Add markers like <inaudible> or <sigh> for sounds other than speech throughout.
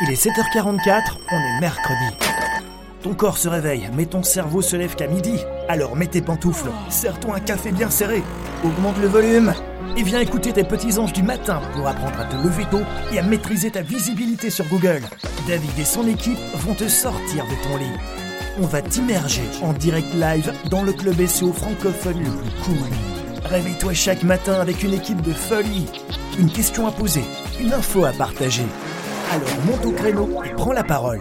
Il est 7h44, on est mercredi. Ton corps se réveille, mais ton cerveau se lève qu'à midi. Alors mets tes pantoufles, serre-toi un café bien serré, augmente le volume et viens écouter tes petits anges du matin pour apprendre à te lever tôt et à maîtriser ta visibilité sur Google. David et son équipe vont te sortir de ton lit. On va t'immerger en direct live dans le club SEO francophone le plus cool. Réveille-toi chaque matin avec une équipe de folie. Une question à poser, une info à partager. Alors monte au créneau et prends la parole.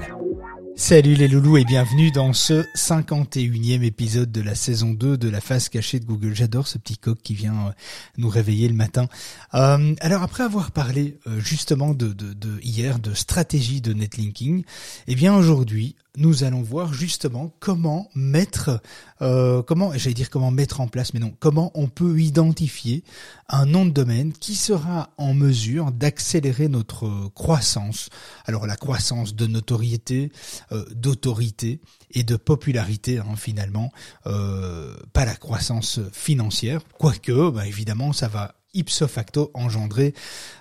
Salut les loulous et bienvenue dans ce 51e épisode de la saison 2 de la face cachée de Google. J'adore ce petit coq qui vient euh, nous réveiller le matin. Euh, alors après avoir parlé euh, justement de, de, hier de stratégie de netlinking, eh bien aujourd'hui nous allons voir justement comment mettre, euh, comment, j'allais dire comment mettre en place, mais non, comment on peut identifier un nom de domaine qui sera en mesure d'accélérer notre croissance. Alors la croissance de notoriété, euh, d'autorité et de popularité hein, finalement, euh, pas la croissance financière, quoique, bah, évidemment, ça va ipso facto engendrer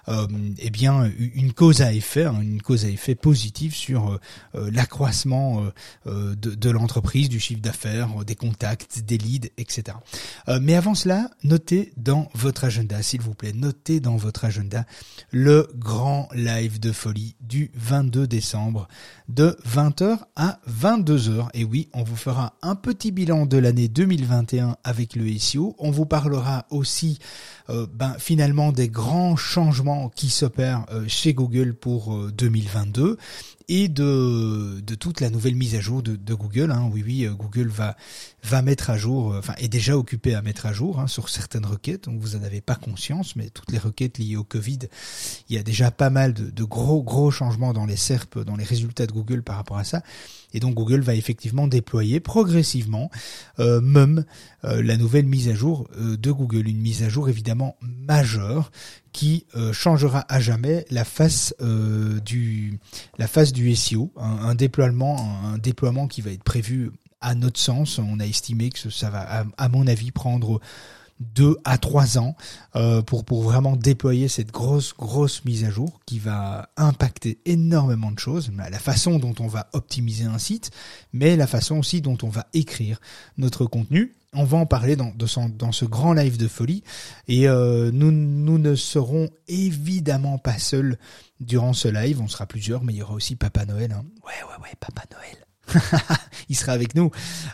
euh, eh une cause à effet, hein, une cause à effet positive sur euh, euh, l'accroissement de, l'entreprise, du chiffre d'affaires, des contacts, des leads, etc. mais avant cela, notez dans votre agenda, s'il vous plaît, notez dans votre agenda le grand live de folie du 22 décembre de 20h à 22h. Et oui, on vous fera un petit bilan de l'année 2021 avec le SEO. On vous parlera aussi euh, ben, finalement des grands changements qui s'opèrent euh, chez Google pour 2022 euh, et de, toute la nouvelle mise à jour de, Google. Hein. Oui, oui, Google va va mettre à jour, enfin est déjà occupé à mettre à jour hein, sur certaines requêtes. Donc vous en avez pas conscience, mais toutes les requêtes liées au Covid, il y a déjà pas mal de, gros gros changements dans les SERP, dans les résultats de Google par rapport à ça. Et donc Google va effectivement déployer progressivement euh, même euh, la nouvelle mise à jour euh, de Google, une mise à jour évidemment majeure qui euh, changera à jamais la face face du SEO, un, déploiement qui va être prévu à notre sens. On a estimé que ça va à mon avis prendre deux à trois ans euh, pour, pour vraiment déployer cette grosse, grosse mise à jour qui va impacter énormément de choses, la façon dont on va optimiser un site, mais la façon aussi dont on va écrire notre contenu. On va en parler dans, ce grand live de folie et euh, nous, nous ne serons évidemment pas seuls durant ce live, on sera plusieurs, mais il y aura aussi Papa Noël. Hein. Ouais, ouais, ouais, Papa Noël. <laughs> il sera avec nous,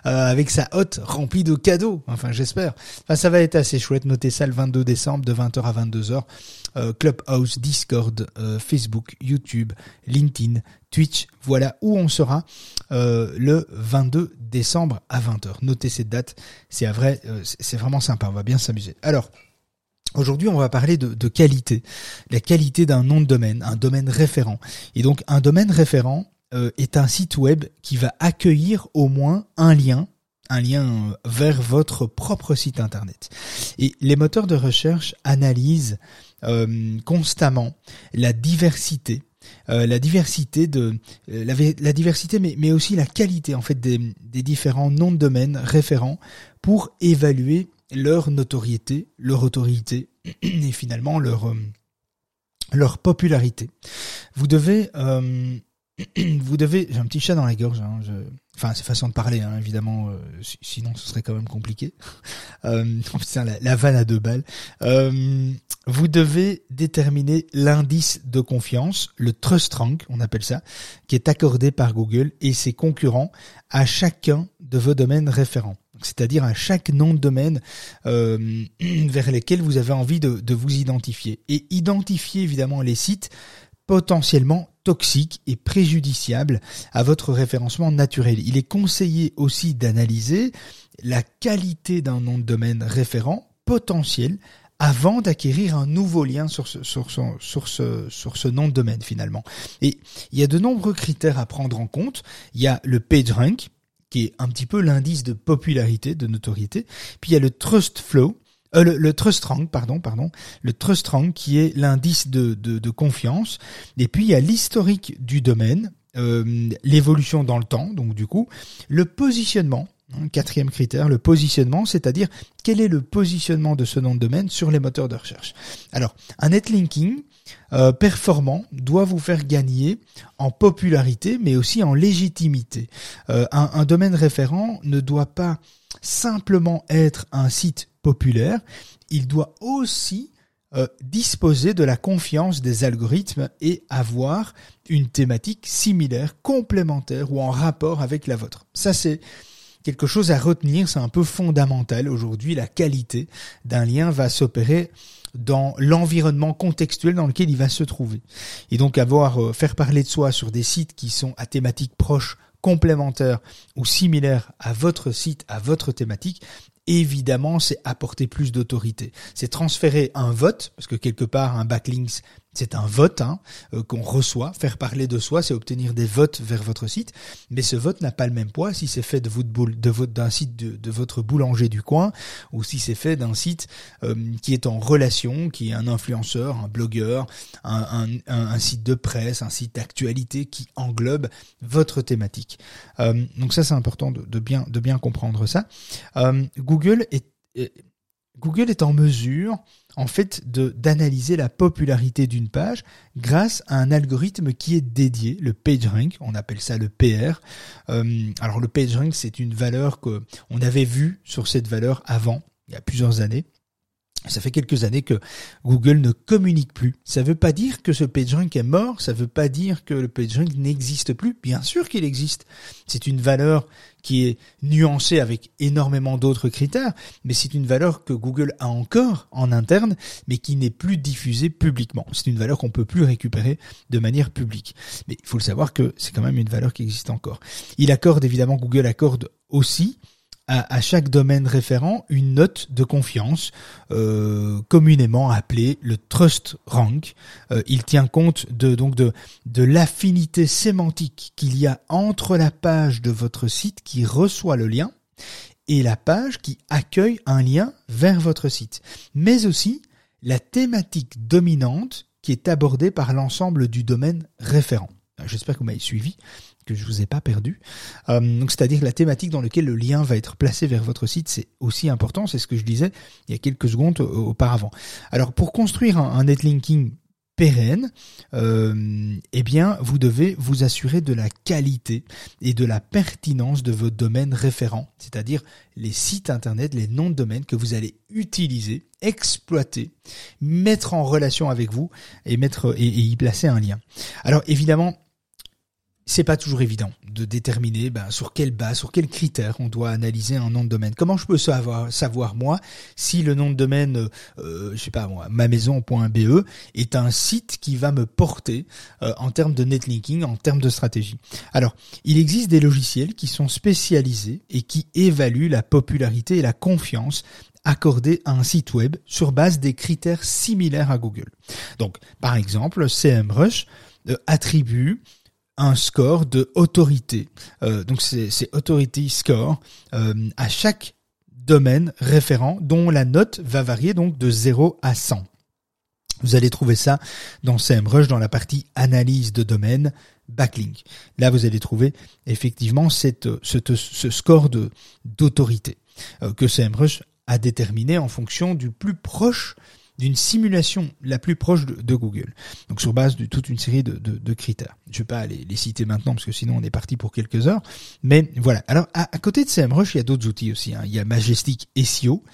euh, avec sa hotte remplie de cadeaux. Enfin, j'espère. Enfin, ça va être assez chouette. Notez ça le 22 décembre de 20h à 22h. Euh, Clubhouse, Discord, euh, Facebook, YouTube, LinkedIn, Twitch. Voilà où on sera le 22 décembre à 20h. Notez cette date. C'est vrai, c'est vraiment sympa. On va bien s'amuser. Alors. Aujourd'hui, on va parler de, de, qualité, la qualité d'un nom de domaine, un domaine référent. Et donc, un domaine référent, euh, est un site web qui va accueillir au moins un lien un lien euh, vers votre propre site internet. Et les moteurs de recherche analysent euh, constamment la diversité, la diversité de la, diversité, mais, mais aussi la qualité en fait des, différents noms de domaine référents pour évaluer leur notoriété, leur autorité <clears throat> et finalement leur leur popularité. Vous devez <clears throat> vous devez, j'ai un petit chat dans la gorge, hein, je... enfin c'est façon de parler hein, évidemment, euh, sinon ce serait quand même compliqué. <laughs> Euh, la, la, vanne à deux balles. Euh, vous devez déterminer l'indice de confiance, le trust rank, on appelle ça, qui est accordé par Google et ses concurrents à chacun de vos domaines référents c'est-à-dire à chaque nom de domaine euh, <clears throat> vers lesquels vous avez envie de, vous identifier. Et identifier évidemment les sites potentiellement toxique et préjudiciable à votre référencement naturel. Il est conseillé aussi d'analyser la qualité d'un nom de domaine référent potentiel avant d'acquérir un nouveau lien sur ce, nom de domaine finalement. Et il y a de nombreux critères à prendre en compte. Il y a le PageRank, qui est un petit peu l'indice de popularité, de notoriété. Puis il y a le Trust Flow, euh, le, trust rank, pardon, pardon, le trust rank qui est l'indice de, de, confiance. Et puis il y a l'historique du domaine, euh, l'évolution dans le temps, donc du coup, le positionnement. Quatrième critère, le positionnement, c'est-à-dire quel est le positionnement de ce nom de domaine sur les moteurs de recherche. Alors, un netlinking euh, performant doit vous faire gagner en popularité, mais aussi en légitimité. Euh, un, un domaine référent ne doit pas simplement être un site populaire, il doit aussi euh, disposer de la confiance des algorithmes et avoir une thématique similaire, complémentaire ou en rapport avec la vôtre. Ça c'est quelque chose à retenir, c'est un peu fondamental. Aujourd'hui, la qualité d'un lien va s'opérer dans l'environnement contextuel dans lequel il va se trouver. Et donc avoir euh, faire parler de soi sur des sites qui sont à thématique proche complémentaire ou similaire à votre site, à votre thématique, évidemment, c'est apporter plus d'autorité. C'est transférer un vote, parce que quelque part, un backlinks, c'est un vote hein, euh, qu'on reçoit. Faire parler de soi, c'est obtenir des votes vers votre site. Mais ce vote n'a pas le même poids si c'est fait de votre d'un site de, votre boulanger du coin, ou si c'est fait d'un site euh, qui est en relation, qui est un influenceur, un blogueur, un, un, site de presse, un site d'actualité qui englobe votre thématique. Euh, donc ça, c'est important de, de, bien de bien comprendre ça. Google est Google est en mesure, en fait, de d'analyser la popularité d'une page grâce à un algorithme qui est dédié, le PageRank. On appelle ça le PR. Euh, alors le PageRank, c'est une valeur que on avait vue sur cette valeur avant, il y a plusieurs années. Ça fait quelques années que Google ne communique plus. Ça ne veut pas dire que ce PageRank est mort, ça ne veut pas dire que le PageRank n'existe plus. Bien sûr qu'il existe. C'est une valeur qui est nuancée avec énormément d'autres critères, mais c'est une valeur que Google a encore en interne, mais qui n'est plus diffusée publiquement. C'est une valeur qu'on peut plus récupérer de manière publique. Mais il faut le savoir que c'est quand même une valeur qui existe encore. Il accorde évidemment, Google accorde aussi à, chaque domaine référent une note de confiance, euh, communément appelée le trust rank. Euh, il tient compte de donc de de l'affinité sémantique qu'il y a entre la page de votre site qui reçoit le lien et la page qui accueille un lien vers votre site, mais aussi la thématique dominante qui est abordée par l'ensemble du domaine référent. J'espère que vous m'avez suivi que je vous ai pas perdu. Euh, donc c'est-à-dire la thématique dans laquelle le lien va être placé vers votre site, c'est aussi important. C'est ce que je disais il y a quelques secondes auparavant. Alors pour construire un, netlinking pérenne, euh, eh bien, vous devez vous assurer de la qualité et de la pertinence de votre domaine référent, c'est-à-dire les sites internet, les noms de domaine que vous allez utiliser, exploiter, mettre en relation avec vous et mettre et y placer un lien. Alors évidemment, c'est pas toujours évident de déterminer ben, sur quelle base, sur quels critères on doit analyser un nom de domaine. Comment je peux savoir, savoir moi si le nom de domaine, euh, je sais pas moi, ma maison.be est un site qui va me porter euh, en termes de netlinking, en termes de stratégie? Alors, il existe des logiciels qui sont spécialisés et qui évaluent la popularité et la confiance accordée à un site web sur base des critères similaires à Google. Donc, par exemple, CMrush euh, attribue un score de autorité. Euh, donc c'est authority score euh, à chaque domaine référent dont la note va varier donc de 0 à 100. Vous allez trouver ça dans SEMrush dans la partie analyse de domaine backlink. Là, vous allez trouver effectivement cette, ce score de d'autorité euh, que SEMrush a déterminé en fonction du plus proche d'une simulation la plus proche de, Google. Donc sur base de toute une série de, critères. Je vais pas les, les, citer maintenant parce que sinon on est parti pour quelques heures. Mais voilà. Alors à, côté de CMrush, il y a d'autres outils aussi. Hein. Il y a Majestic SEO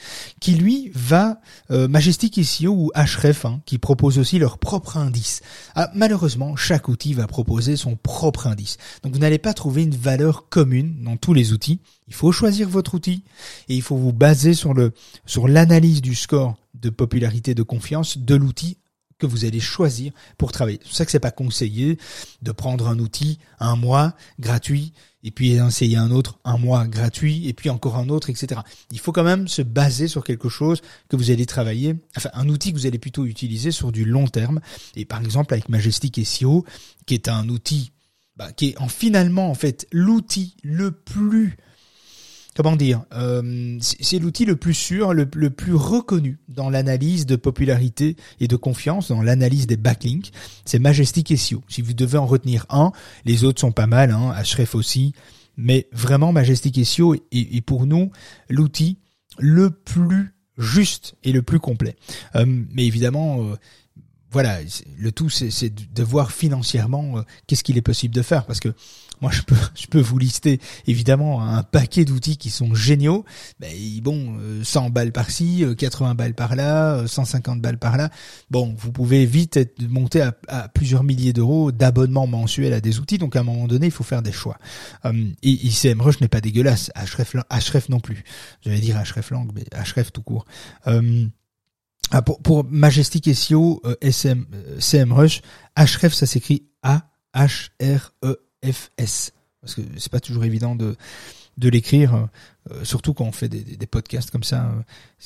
qui lui va euh, Majestic SEO ou Href hein, qui propose aussi leur propre indice. Ah, malheureusement, chaque outil va proposer son propre indice. Donc vous n'allez pas trouver une valeur commune dans tous les outils. Il faut choisir votre outil et il faut vous baser sur le sur l'analyse du score de popularité, de confiance de l'outil que vous allez choisir pour travailler. C'est pour ça que c'est pas conseillé de prendre un outil un mois gratuit et puis essayer un autre un mois gratuit et puis encore un autre, etc. Il faut quand même se baser sur quelque chose que vous allez travailler, enfin un outil que vous allez plutôt utiliser sur du long terme. Et par exemple avec Majestic SEO, qui est un outil bah, qui est en finalement en fait l'outil le plus comment dire, euh, c'est l'outil le plus sûr, le, plus reconnu dans l'analyse de popularité et de confiance, dans l'analyse des backlinks. C'est Majestic SEO. Si vous devez en retenir un, les autres sont pas mal, hein, aussi, mais vraiment Majestic SEO est, pour nous l'outil le plus juste et le plus complet. Euh, mais évidemment, euh, voilà, le tout c'est de voir financièrement euh, qu'est-ce qu'il est possible de faire parce que moi je peux je peux vous lister évidemment un paquet d'outils qui sont géniaux, mais bon 100 balles par-ci, 80 balles par-là, 150 balles par-là. Bon, vous pouvez vite être monter à, plusieurs milliers d'euros d'abonnement mensuel à des outils, donc à un moment donné, il faut faire des choix. et ICMrush n'est pas dégueulasse, Href, non plus. J'allais dire Hreflang mais Href tout court. Ah, pour, Majestic SEO, euh, SM, euh, Href, ça s'écrit A-H-R-E-F-S. Parce que c'est pas toujours évident de, de l'écrire. Euh, surtout quand on fait des, des, podcasts comme ça.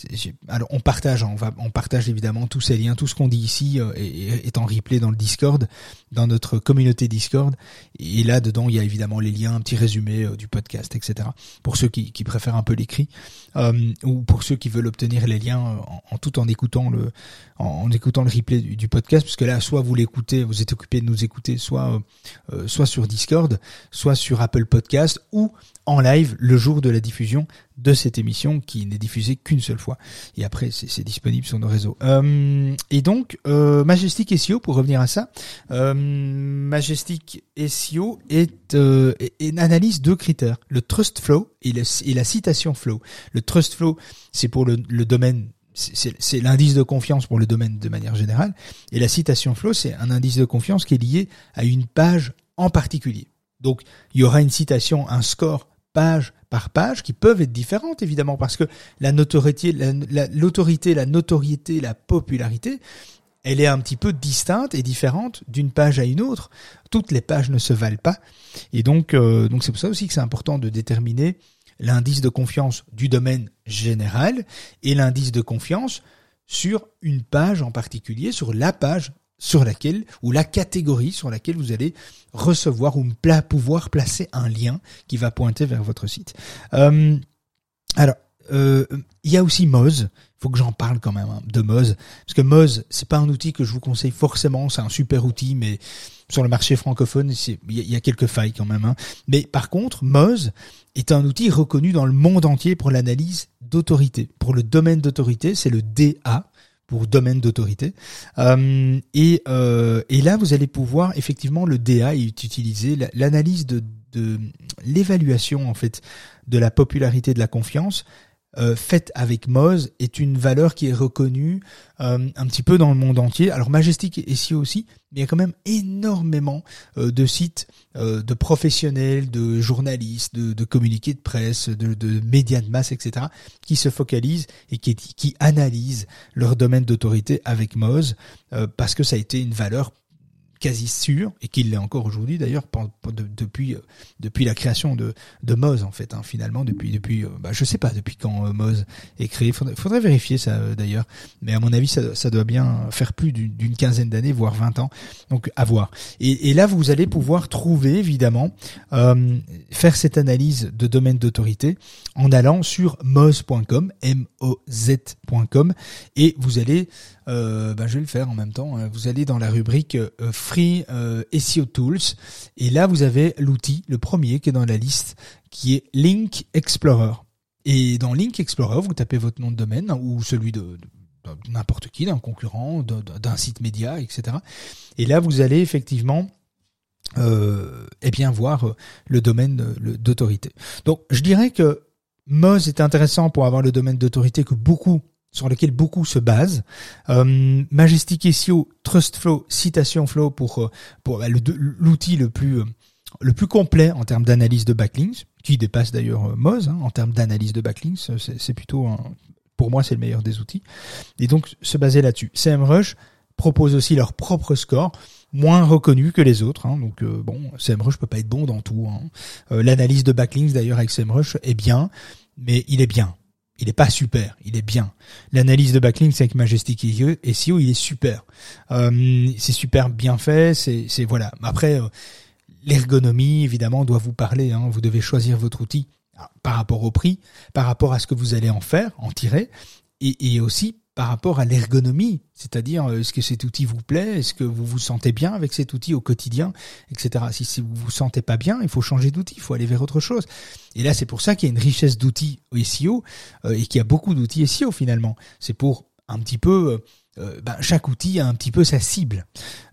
Euh, alors on partage, hein, on va, on partage évidemment tous ces liens, tout ce qu'on dit ici euh, est, en replay dans le Discord, dans notre communauté Discord. Et là dedans, il y a évidemment les liens, un petit résumé du podcast, etc. Pour ceux qui, qui préfèrent un peu l'écrit, ou pour ceux qui veulent obtenir les liens en, tout en écoutant le, en, écoutant le replay du, podcast, puisque là, soit vous l'écoutez, vous êtes occupé de nous écouter, soit, soit sur Discord, soit sur Apple Podcast, ou en live le jour de la diffusion de cette émission qui n'est diffusée qu'une seule fois. Et après, c'est disponible sur nos réseaux. Euh, et donc, euh, Majestic SEO, pour revenir à ça, euh, Majestic SEO est, euh, analyse de critères. Le trust flow et, la citation flow. Le trust flow, c'est pour le domaine c'est l'indice de confiance pour le domaine de manière générale. Et la citation flow, c'est un indice de confiance qui est lié à une page en particulier. Donc, il y aura une citation, un score page par page qui peuvent être différentes évidemment parce que la notoriété, l'autorité, la, notoriété, la popularité, elle est un petit peu distincte et différente d'une page à une autre. Toutes les pages ne se valent pas et donc euh, donc c'est pour ça aussi que c'est important de déterminer l'indice de confiance du domaine général et l'indice de confiance sur une page en particulier, sur la page sur laquelle, ou la catégorie sur laquelle vous allez recevoir ou pouvoir placer un lien qui va pointer vers votre site. Euh, alors, euh, il y a aussi Moz. Faut que j'en parle quand même hein, de Moz, parce que Moz, c'est pas un outil que je vous conseille forcément. C'est un super outil, mais sur le marché francophone, il y, a quelques failles quand même. Hein. Mais par contre, Moz est un outil reconnu dans le monde entier pour l'analyse d'autorité. Pour le domaine d'autorité, c'est le DA pour domaine d'autorité. Euh, et, euh, et là, vous allez pouvoir effectivement le DA est utilisé l'analyse de, de l'évaluation en fait de la popularité de la confiance euh, faite avec Moz est une valeur qui est reconnue euh, un petit peu dans le monde entier. Alors Majestic est ici aussi, mais il y a quand même énormément euh, de sites de professionnels, de journalistes, de, de communiqués de presse, de, de, médias de masse, etc., qui se focalisent et qui, qui analysent leur domaine d'autorité avec Moz, parce que ça a été une valeur quasi sûr, et qu'il l'est encore aujourd'hui d'ailleurs, depuis, euh, depuis la création de, de Moz en fait, hein, finalement, depuis, depuis euh, bah, je sais pas depuis quand euh, Moz est créé, faudrait, faudrait vérifier ça d'ailleurs, mais à mon avis ça, ça doit bien faire plus d'une quinzaine d'années, voire 20 ans, donc à voir. Et, et là vous allez pouvoir trouver évidemment, faire cette analyse de domaine d'autorité en allant sur moz.com, M-O-Z.com, et vous allez euh, ben je vais le faire en même temps. Hein. Vous allez dans la rubrique euh, Free euh, SEO Tools et là vous avez l'outil, le premier qui est dans la liste, qui est Link Explorer. Et dans Link Explorer, vous tapez votre nom de domaine hein, ou celui de, n'importe qui, d'un concurrent, d'un site média, etc. Et là vous allez effectivement euh, eh bien voir le domaine d'autorité. Donc je dirais que Moz est intéressant pour avoir le domaine d'autorité que beaucoup sur lequel beaucoup se basent. Euh, Majestic SEO, Trust Flow, Citation Flow pour euh, pour bah, l'outil le plus euh, le plus complet en termes d'analyse de backlinks, qui dépasse d'ailleurs euh, Moz hein, en termes d'analyse de backlinks. C'est plutôt pour moi c'est le meilleur des outils. Et donc se baser là-dessus. CMrush propose aussi leur propre score moins reconnu que les autres. Hein, donc bon, CMrush peut pas être bon dans tout. Hein. L'analyse de backlinks d'ailleurs avec CMrush est bien, mais il est bien il est pas super, il est bien. L'analyse de backlinks avec Majestic SEO, il est super. Euh, c'est super bien fait, c'est, c'est voilà. Après, euh, l'ergonomie, évidemment, doit vous parler. Hein. Vous devez choisir votre outil par rapport au prix, par rapport à ce que vous allez en faire, en tirer, et, et aussi par rapport à l'ergonomie, c'est-à-dire euh, est-ce que cet outil vous plaît, est-ce que vous vous sentez bien avec cet outil au quotidien, etc. Si, si vous vous sentez pas bien, il faut changer d'outil, il faut aller vers autre chose. Et là, c'est pour ça qu'il y a une richesse d'outils SEO euh, et qu'il y a beaucoup d'outils SEO finalement. C'est pour un petit peu euh, euh, ben, chaque outil a un petit peu sa cible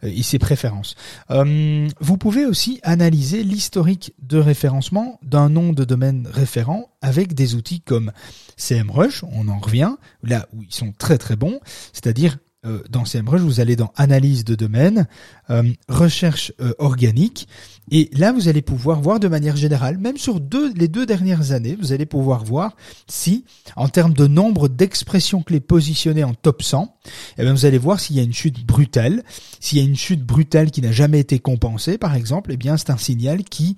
euh, et ses préférences. Euh, vous pouvez aussi analyser l'historique de référencement d'un nom de domaine référent avec des outils comme CMrush, on en revient, là où ils sont très très bons, c'est-à-dire euh, dans CMrush, vous allez dans analyse de domaine, euh, recherche euh, organique, et là vous allez pouvoir voir de manière générale, même sur deux, les deux dernières années, vous allez pouvoir voir si, en termes de nombre d'expressions clés positionnées en top 100, eh bien, vous allez voir s'il y a une chute brutale. S'il y a une chute brutale qui n'a jamais été compensée, par exemple, eh bien c'est un signal qui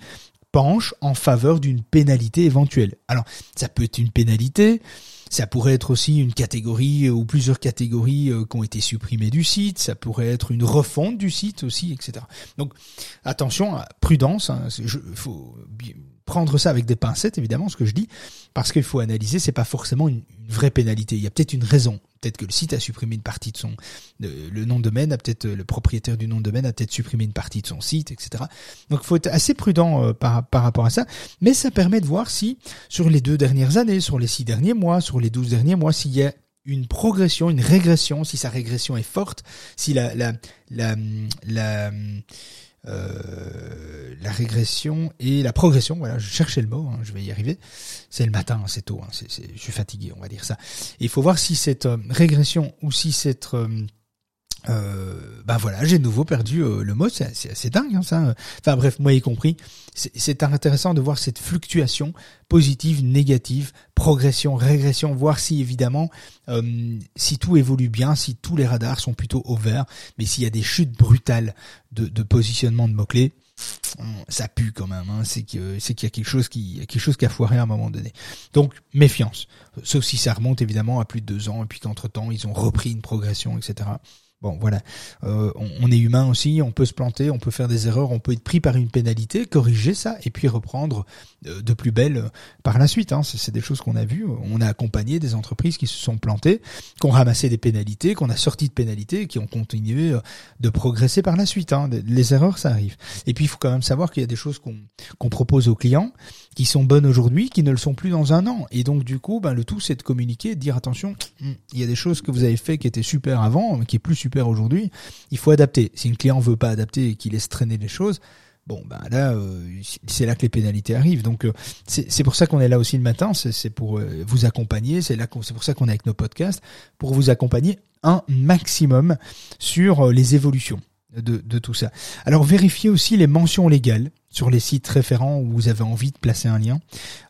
penche en faveur d'une pénalité éventuelle. Alors, ça peut être une pénalité, ça pourrait être aussi une catégorie euh, ou plusieurs catégories euh, qui ont été supprimées du site. Ça pourrait être une refonte du site aussi, etc. Donc attention, prudence. Hein, il faut prendre ça avec des pincettes, évidemment, ce que je dis, parce qu'il faut analyser. C'est pas forcément une, vraie pénalité. Il y a peut-être une raison. Peut-être que le site a supprimé une partie de son, le nom de domaine a peut-être le propriétaire du nom de domaine a peut-être supprimé une partie de son site, etc. Donc, il faut être assez prudent euh, par, par rapport à ça. Mais ça permet de voir si, sur les deux dernières années, sur les six derniers mois, sur les douze derniers mois, s'il y a une progression, une régression, si sa régression est forte, si la, euh, la régression et la progression. Voilà, je cherchais le mot, hein, je vais y arriver. C'est le matin, c'est tôt, hein, je suis fatigué, on va dire ça. il faut voir si cette euh, régression ou si cette euh, ben voilà, j'ai de nouveau perdu euh, le mot, c'est assez dingue hein, ça. Enfin bref, moi y compris, c'est intéressant de voir cette fluctuation positive, négative, progression, régression, voir si évidemment, euh, si tout évolue bien, si tous les radars sont plutôt au vert, mais s'il y a des chutes brutales de, de positionnement de mots-clés, ça pue quand même. Hein. C'est que c'est qu'il y a quelque chose qui quelque chose qui a foiré à un moment donné. Donc méfiance. Sauf si ça remonte évidemment à plus de deux ans et puis qu'entre temps ils ont repris une progression, etc. Bon, voilà. Euh, on, est humain aussi, on peut se planter, on peut faire des erreurs, on peut être pris par une pénalité, corriger ça et puis reprendre euh, de plus belle euh, par la suite. Hein. C'est des choses qu'on a vues. On a accompagné des entreprises qui se sont plantées, qui ont ramassé des pénalités, qu'on a sorti de pénalités, qui ont continué de progresser par la suite. Hein. Les erreurs, ça arrive. Et puis, il faut quand même savoir qu'il y a des choses qu'on propose aux clients qui sont bonnes aujourd'hui, qui ne le sont plus dans un an. Et donc, du coup, ben, le tout, c'est de communiquer, de dire attention, il y a des choses que vous avez fait qui étaient super avant, mais qui est plus super aujourd'hui, il faut adapter. Si un client veut pas adapter et qu'il laisse traîner les choses, bon ben là euh, c'est là que les pénalités arrivent. Donc euh, c'est pour ça qu'on est là aussi le matin, c'est pour euh, vous accompagner, c'est là c'est pour ça qu'on est avec nos podcasts pour vous accompagner un maximum sur les évolutions de, tout ça. Alors vérifiez aussi les mentions légales sur les sites référents où vous avez envie de placer un lien.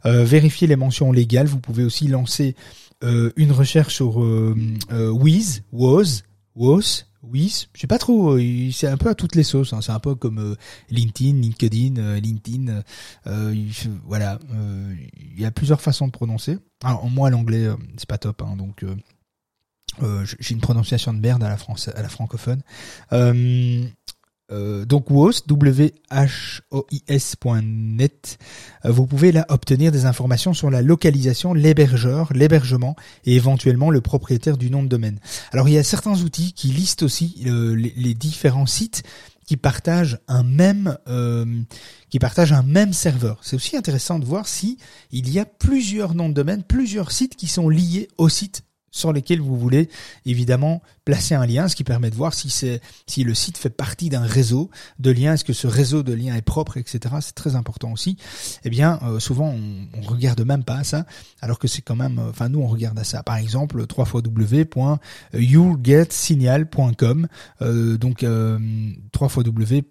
vérifiez les mentions légales. Vous pouvez aussi lancer une recherche sur Wiz, Woz, WOS, WIS, je sais pas trop, euh, c'est un peu à toutes les sauces, hein. c'est un peu comme euh, LinkedIn, LinkedIn, euh, LinkedIn, voilà, il y a plusieurs façons de prononcer. Alors moi l'anglais c'est pas top, hein, donc j'ai une prononciation de merde à la France, à la francophone. Euh, donc W-H-O-I-S.net, euh, vous pouvez là obtenir des informations sur la localisation, l'hébergeur, l'hébergement et éventuellement le propriétaire du nom de domaine. Alors il y a certains outils qui listent aussi euh, les, différents sites qui partagent un même qui partagent un même serveur. C'est aussi intéressant de voir si il y a plusieurs noms de domaine, plusieurs sites qui sont liés au site sur lesquels vous voulez évidemment placer un lien, ce qui permet de voir si c'est si le site fait partie d'un réseau de liens, est-ce que ce réseau de liens est propre, etc. C'est très important aussi. Eh bien, euh, souvent on, on regarde même pas ça, alors que c'est quand même, euh, enfin nous on regarde à ça. Par exemple, www.yourgetsignal.com, euh, donc euh, www.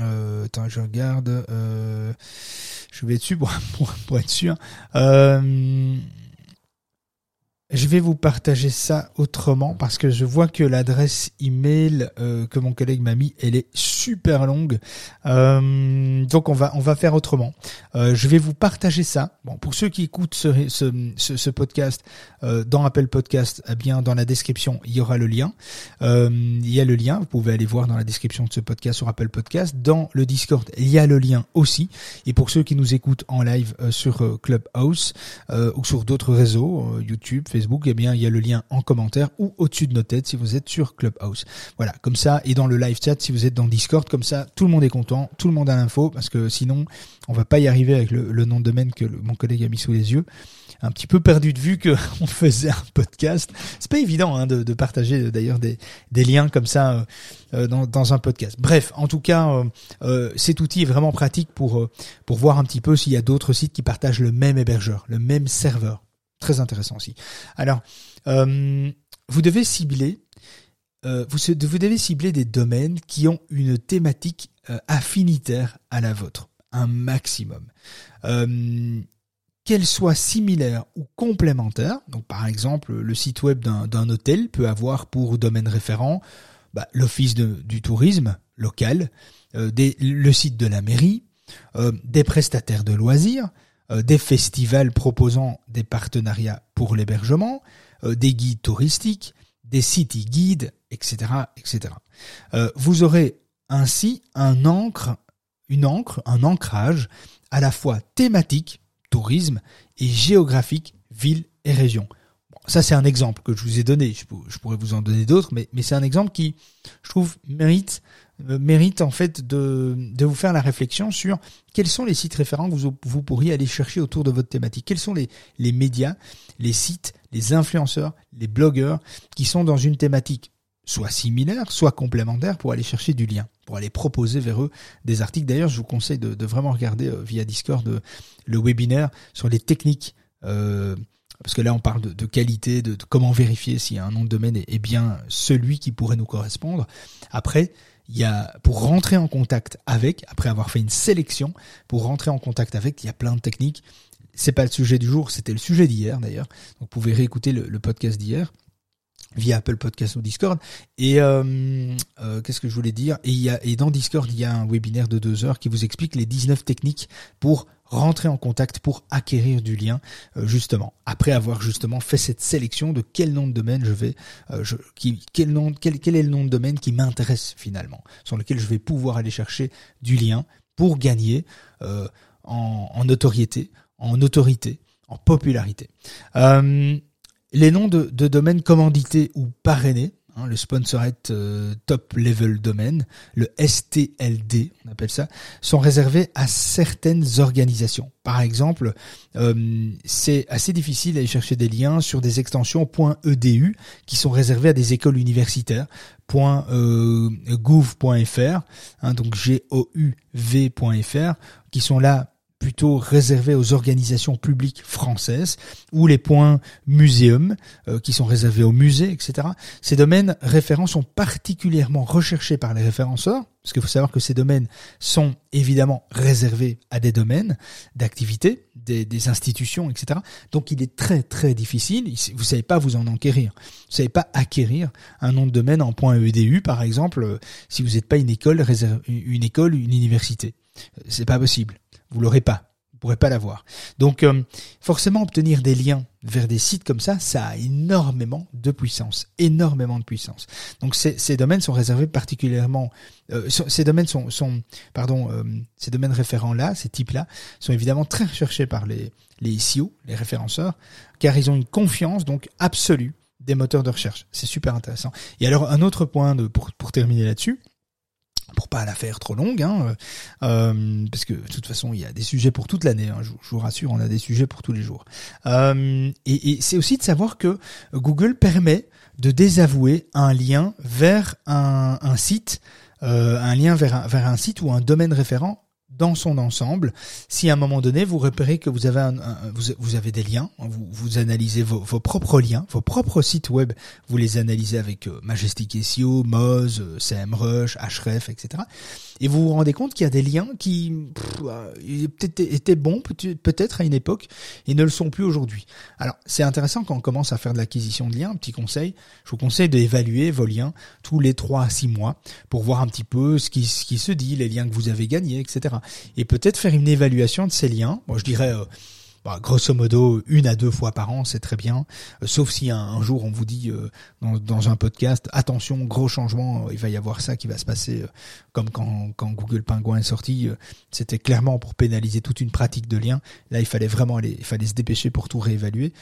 Euh, attends, je regarde. Euh, je vais dessus <laughs> pour, pour, être sûr. Euh, je vais vous partager ça autrement parce que je vois que l'adresse email euh, que mon collègue m'a mis, elle est super longue. Euh, donc on va on va faire autrement. Euh, je vais vous partager ça. Bon, pour ceux qui écoutent ce, ce, ce, podcast dans Apple Podcast, eh bien dans la description il y aura le lien. il y a le lien. Vous pouvez aller voir dans la description de ce podcast sur Apple Podcast. Dans le Discord, il y a le lien aussi. Et pour ceux qui nous écoutent en live sur Clubhouse ou sur d'autres réseaux, YouTube, Facebook eh bien, il y a le lien en commentaire ou au-dessus de nos têtes si vous êtes sur Clubhouse. Voilà, comme ça, et dans le live chat si vous êtes dans Discord, comme ça, tout le monde est content, tout le monde a l'info, parce que sinon, on va pas y arriver avec le, nom de domaine que mon collègue a mis sous les yeux. Un petit peu perdu de vue qu'on <laughs> faisait un podcast. C'est pas évident hein, de, partager d'ailleurs des, liens comme ça euh, euh, dans, un podcast. Bref, en tout cas, euh, cet outil est vraiment pratique pour pour voir un petit peu s'il y a d'autres sites qui partagent le même hébergeur, le même serveur. Très intéressant aussi. Alors, euh, vous devez cibler, euh, vous, devez cibler des domaines qui ont une thématique euh, affinitaire à la vôtre, un maximum. qu'elle soit similaire ou complémentaire, donc par exemple le site web d'un hôtel peut avoir pour domaine référent bah, l'office du tourisme local, le site de la mairie, des prestataires de loisirs, des festivals proposant des partenariats pour l'hébergement, euh, des guides touristiques, des city guides, etc., etc. Euh, vous aurez ainsi un encre, une encre, un ancrage à la fois thématique, tourisme, et géographique, ville et région. ça c'est un exemple que je vous ai donné. Je, pourrais vous en donner d'autres, mais, c'est un exemple qui, je trouve, mérite euh, mérite en fait de, de vous faire la réflexion sur quels sont les sites référents que vous, vous pourriez aller chercher autour de votre thématique. Quels sont les, les médias, les sites, les influenceurs, les blogueurs qui sont dans une thématique soit similaire, soit complémentaire pour aller chercher du lien, pour aller proposer vers eux des articles. D'ailleurs, je vous conseille de, de vraiment regarder euh, via Discord euh, le webinaire sur les techniques euh, parce que là on parle de, de qualité, de, comment vérifier si un nom de domaine est, bien celui qui pourrait nous correspondre. Après, il y a pour rentrer en contact avec, après avoir fait une sélection, pour rentrer en contact avec, il y a plein de techniques. C'est pas le sujet du jour, c'était le sujet d'hier d'ailleurs. Vous pouvez réécouter le, podcast d'hier via Apple Podcast ou Discord. Et euh, euh, qu'est-ce que je voulais dire? Et y a et dans Discord, il y a un webinaire de deux heures qui vous explique les 19 techniques pour rentrer en contact pour acquérir du lien euh, justement. Après avoir justement fait cette sélection de quel nom de domaine je vais euh, je, qui, quel nom quel, quel est le nom de domaine qui m'intéresse finalement sur lequel je vais pouvoir aller chercher du lien pour gagner euh, en, en, notoriété en autorité en popularité les noms de, de domaines commandités ou parrainés Hein, le sponsorette euh, top level domain, le STLD, on appelle ça, sont réservés à certaines organisations. Par exemple, euh, c'est assez difficile d'aller chercher des liens sur des extensions .edu qui sont réservées à des écoles universitaires. .gouv.fr, hein, donc G-O-U-V.fr, qui sont là plutôt réservés aux organisations publiques françaises ou les points muséum euh, qui sont réservés aux musées, etc. Ces domaines référents sont particulièrement recherchés par les référenceurs parce qu'il faut savoir que ces domaines sont évidemment réservés à des domaines d'activité, des, des, institutions, etc. Donc il est très très difficile, vous savez pas vous en enquérir, vous savez pas acquérir un nom de domaine en point .edu par exemple euh, si vous n'êtes pas une école, une école, une université. Euh, c'est pas possible vous l'aurez pas. Vous pourrez pas l'avoir. Donc euh, forcément obtenir des liens vers des sites comme ça, ça a énormément de puissance, énormément de puissance. Donc ces, domaines sont réservés particulièrement, euh, ces domaines sont, pardon, euh, ces domaines référents là, ces types là, sont évidemment très recherchés par les les SEO, les référenceurs, car ils ont une confiance donc absolue des moteurs de recherche. C'est super intéressant. Et alors un autre point pour pour terminer là-dessus pour pas la faire trop longue, hein, euh, parce que de toute façon il y a des sujets pour toute l'année. Hein, je, vous rassure, on a des sujets pour tous les jours. Euh, et, c'est aussi de savoir que Google permet de désavouer un lien vers un, site, euh, un lien vers un, vers un site ou un domaine référent dans son ensemble. Si à un moment donné vous repérez que vous avez vous, avez des liens, vous, vous analysez vos, vos, propres liens, vos propres sites web, vous les analysez avec euh, Majestic SEO, Moz, euh, CMrush, Href, etc. Et vous vous rendez compte qu'il y a des liens qui euh, étaient bons peut-être à une époque et ne le sont plus aujourd'hui. Alors c'est intéressant quand on commence à faire de l'acquisition de liens. Un petit conseil, je vous conseille d'évaluer vos liens tous les 3 à 6 mois pour voir un petit peu ce qui, ce qui se dit, les liens que vous avez gagnés, etc et peut-être faire une évaluation de ces liens. Moi, je dirais euh, bah, grosso modo une à deux fois par an, c'est très bien. Euh, sauf si un, jour on vous dit euh, dans, un podcast, attention, gros changement, il va y avoir ça qui va se passer, comme quand, quand Google Penguin est sorti, c'était clairement pour pénaliser toute une pratique de lien. Là, il fallait vraiment aller, il fallait se dépêcher pour tout réévaluer.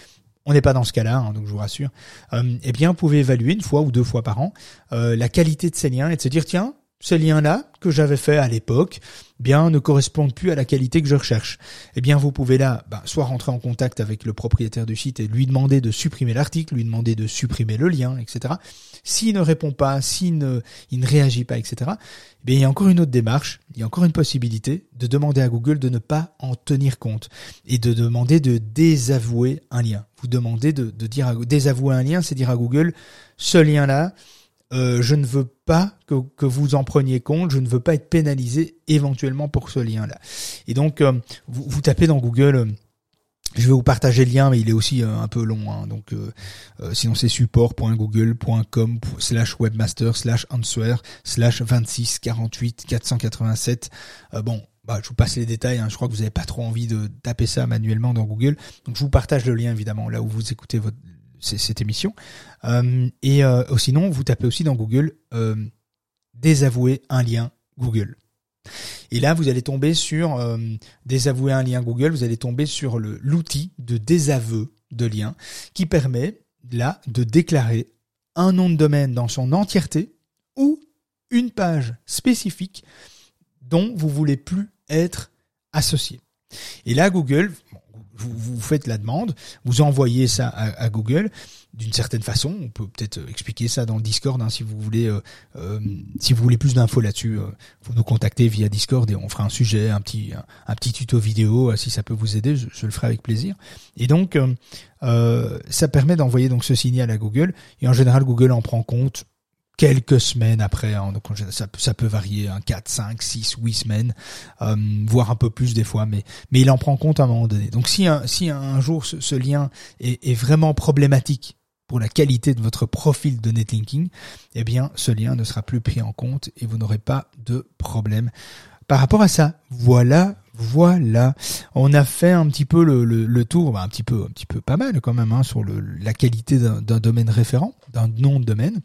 On n'est pas dans ce cas-là, hein, donc je vous rassure. eh bien, vous pouvez évaluer une fois ou deux fois par an la qualité de ces liens et de se dire tiens, ces liens-là que j'avais fait à l'époque, bien ne correspondent plus à la qualité que je recherche. Eh bien, vous pouvez là, bah, soit rentrer en contact avec le propriétaire du site et lui demander de supprimer l'article, lui demander de supprimer le lien, etc. S'il ne répond pas, s'il ne, il ne réagit pas, etc. Eh bien, il y a encore une autre démarche, il y a encore une possibilité de demander à Google de ne pas en tenir compte et de demander de désavouer un lien. Vous demandez de, de dire à, désavouer un lien, c'est dire à Google, ce lien-là, euh, je ne veux pas que, vous en preniez compte, je ne veux pas être pénalisé éventuellement pour ce lien-là. Et donc, euh, vous, vous, tapez dans Google, euh, je vais vous partager le lien, mais il est aussi un peu long. Hein, donc, sinon c'est support.google.com slash webmaster slash answer slash 26 48 487. bon, bah, je vous passe les détails. Hein, je crois que vous n'avez pas trop envie de taper ça manuellement dans Google. Donc, je vous partage le lien évidemment là où vous écoutez votre, cette émission. Euh, et euh, sinon, vous tapez aussi dans Google euh, désavouer un lien Google. Et là, vous allez tomber sur désavouer un lien Google. Vous allez tomber sur l'outil de désaveu de lien qui permet là de déclarer un nom de domaine dans son entièreté ou une page spécifique dont vous voulez plus être associé. Et là, Google, vous, vous faites la demande, vous envoyez ça à, Google d'une certaine façon. On peut peut-être expliquer ça dans le Discord hein, si vous voulez. Euh, euh, si vous voulez plus d'infos là-dessus, euh, vous nous contactez via Discord et on fera un sujet, un petit un, petit tuto vidéo si ça peut vous aider. Je, je le ferai avec plaisir. Et donc ça permet d'envoyer donc ce signal à Google et en général Google en prend compte quelques semaines après, hein, donc ça, peut varier, hein, 4, 5, 6, 8 semaines, euh, voire un peu plus des fois, mais, mais il en prend compte à un moment donné. Donc si un, si un jour ce, lien est, vraiment problématique pour la qualité de votre profil de netlinking, eh bien ce lien ne sera plus pris en compte et vous n'aurez pas de problème. Par rapport à ça, voilà voilà, on a fait un petit peu le, tour, bah, un petit peu, un petit peu pas mal quand même, hein, sur la qualité d'un domaine référent, d'un nom de domaine.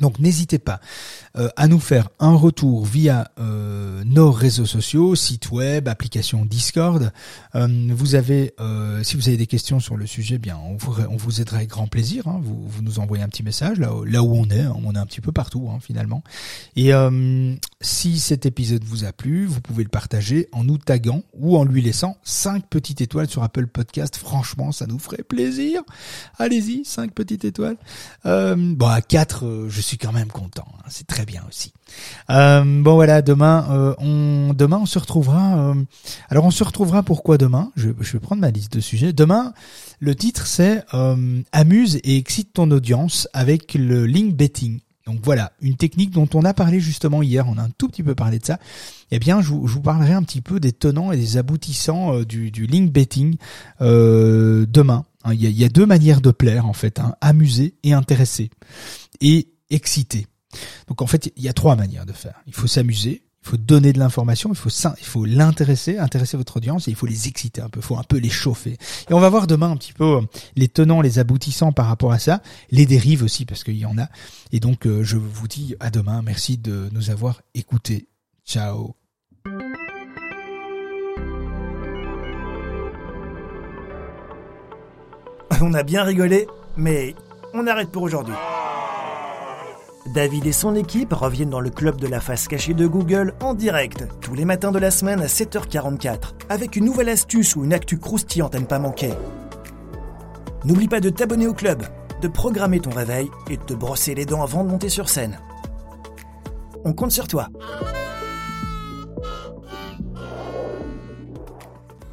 Donc n'hésitez pas euh, à nous faire un retour via euh, nos réseaux sociaux, site web, application Discord. Euh, vous avez, si vous avez des questions sur le sujet, bien on vous, on grand plaisir. Hein. vous, vous, nous envoyez un petit message là, là où on est. Hein. on est un petit peu partout hein, finalement. Et si cet épisode vous a plu, vous pouvez le partager en nous taguant ou en lui laissant 5 petites étoiles sur Apple Podcast. Franchement, ça nous ferait plaisir. Allez-y, 5 petites étoiles. bon à 4, je suis quand même content. Hein. C'est très bien aussi. Euh, bon voilà, demain euh, on demain on se retrouvera. Euh, alors on se retrouvera pourquoi demain? Je, je, vais prendre ma liste de sujets. Demain, le titre c'est amuse et excite ton audience avec le link betting. Donc voilà, une technique dont on a parlé justement hier, on a un tout petit peu parlé de ça. Eh bien, je vous, je vous parlerai un petit peu des tenants et des aboutissants du, du link betting demain. Hein, il y, a, il y, a, deux manières de plaire en fait, hein, amuser et intéresser. Et excité. Donc en fait, il y a trois manières de faire. Il faut s'amuser, il faut donner de l'information, il faut il faut l'intéresser, intéresser votre audience et il faut les exciter un peu, il faut un peu les chauffer. Et on va voir demain un petit peu euh, les tenants, les aboutissants par rapport à ça, les dérives aussi parce qu'il y en a. Et donc euh, je vous dis à demain, merci de nous avoir écoutés. Ciao. On a bien rigolé, mais on arrête pour aujourd'hui. David et son équipe reviennent dans le club de la face cachée de Google en direct, tous les matins de la semaine à 7h44, avec une nouvelle astuce ou une actu croustillante à ne pas manquer. N'oublie pas de t'abonner au club, de programmer ton réveil et de te brosser les dents avant de monter sur scène. On compte sur toi.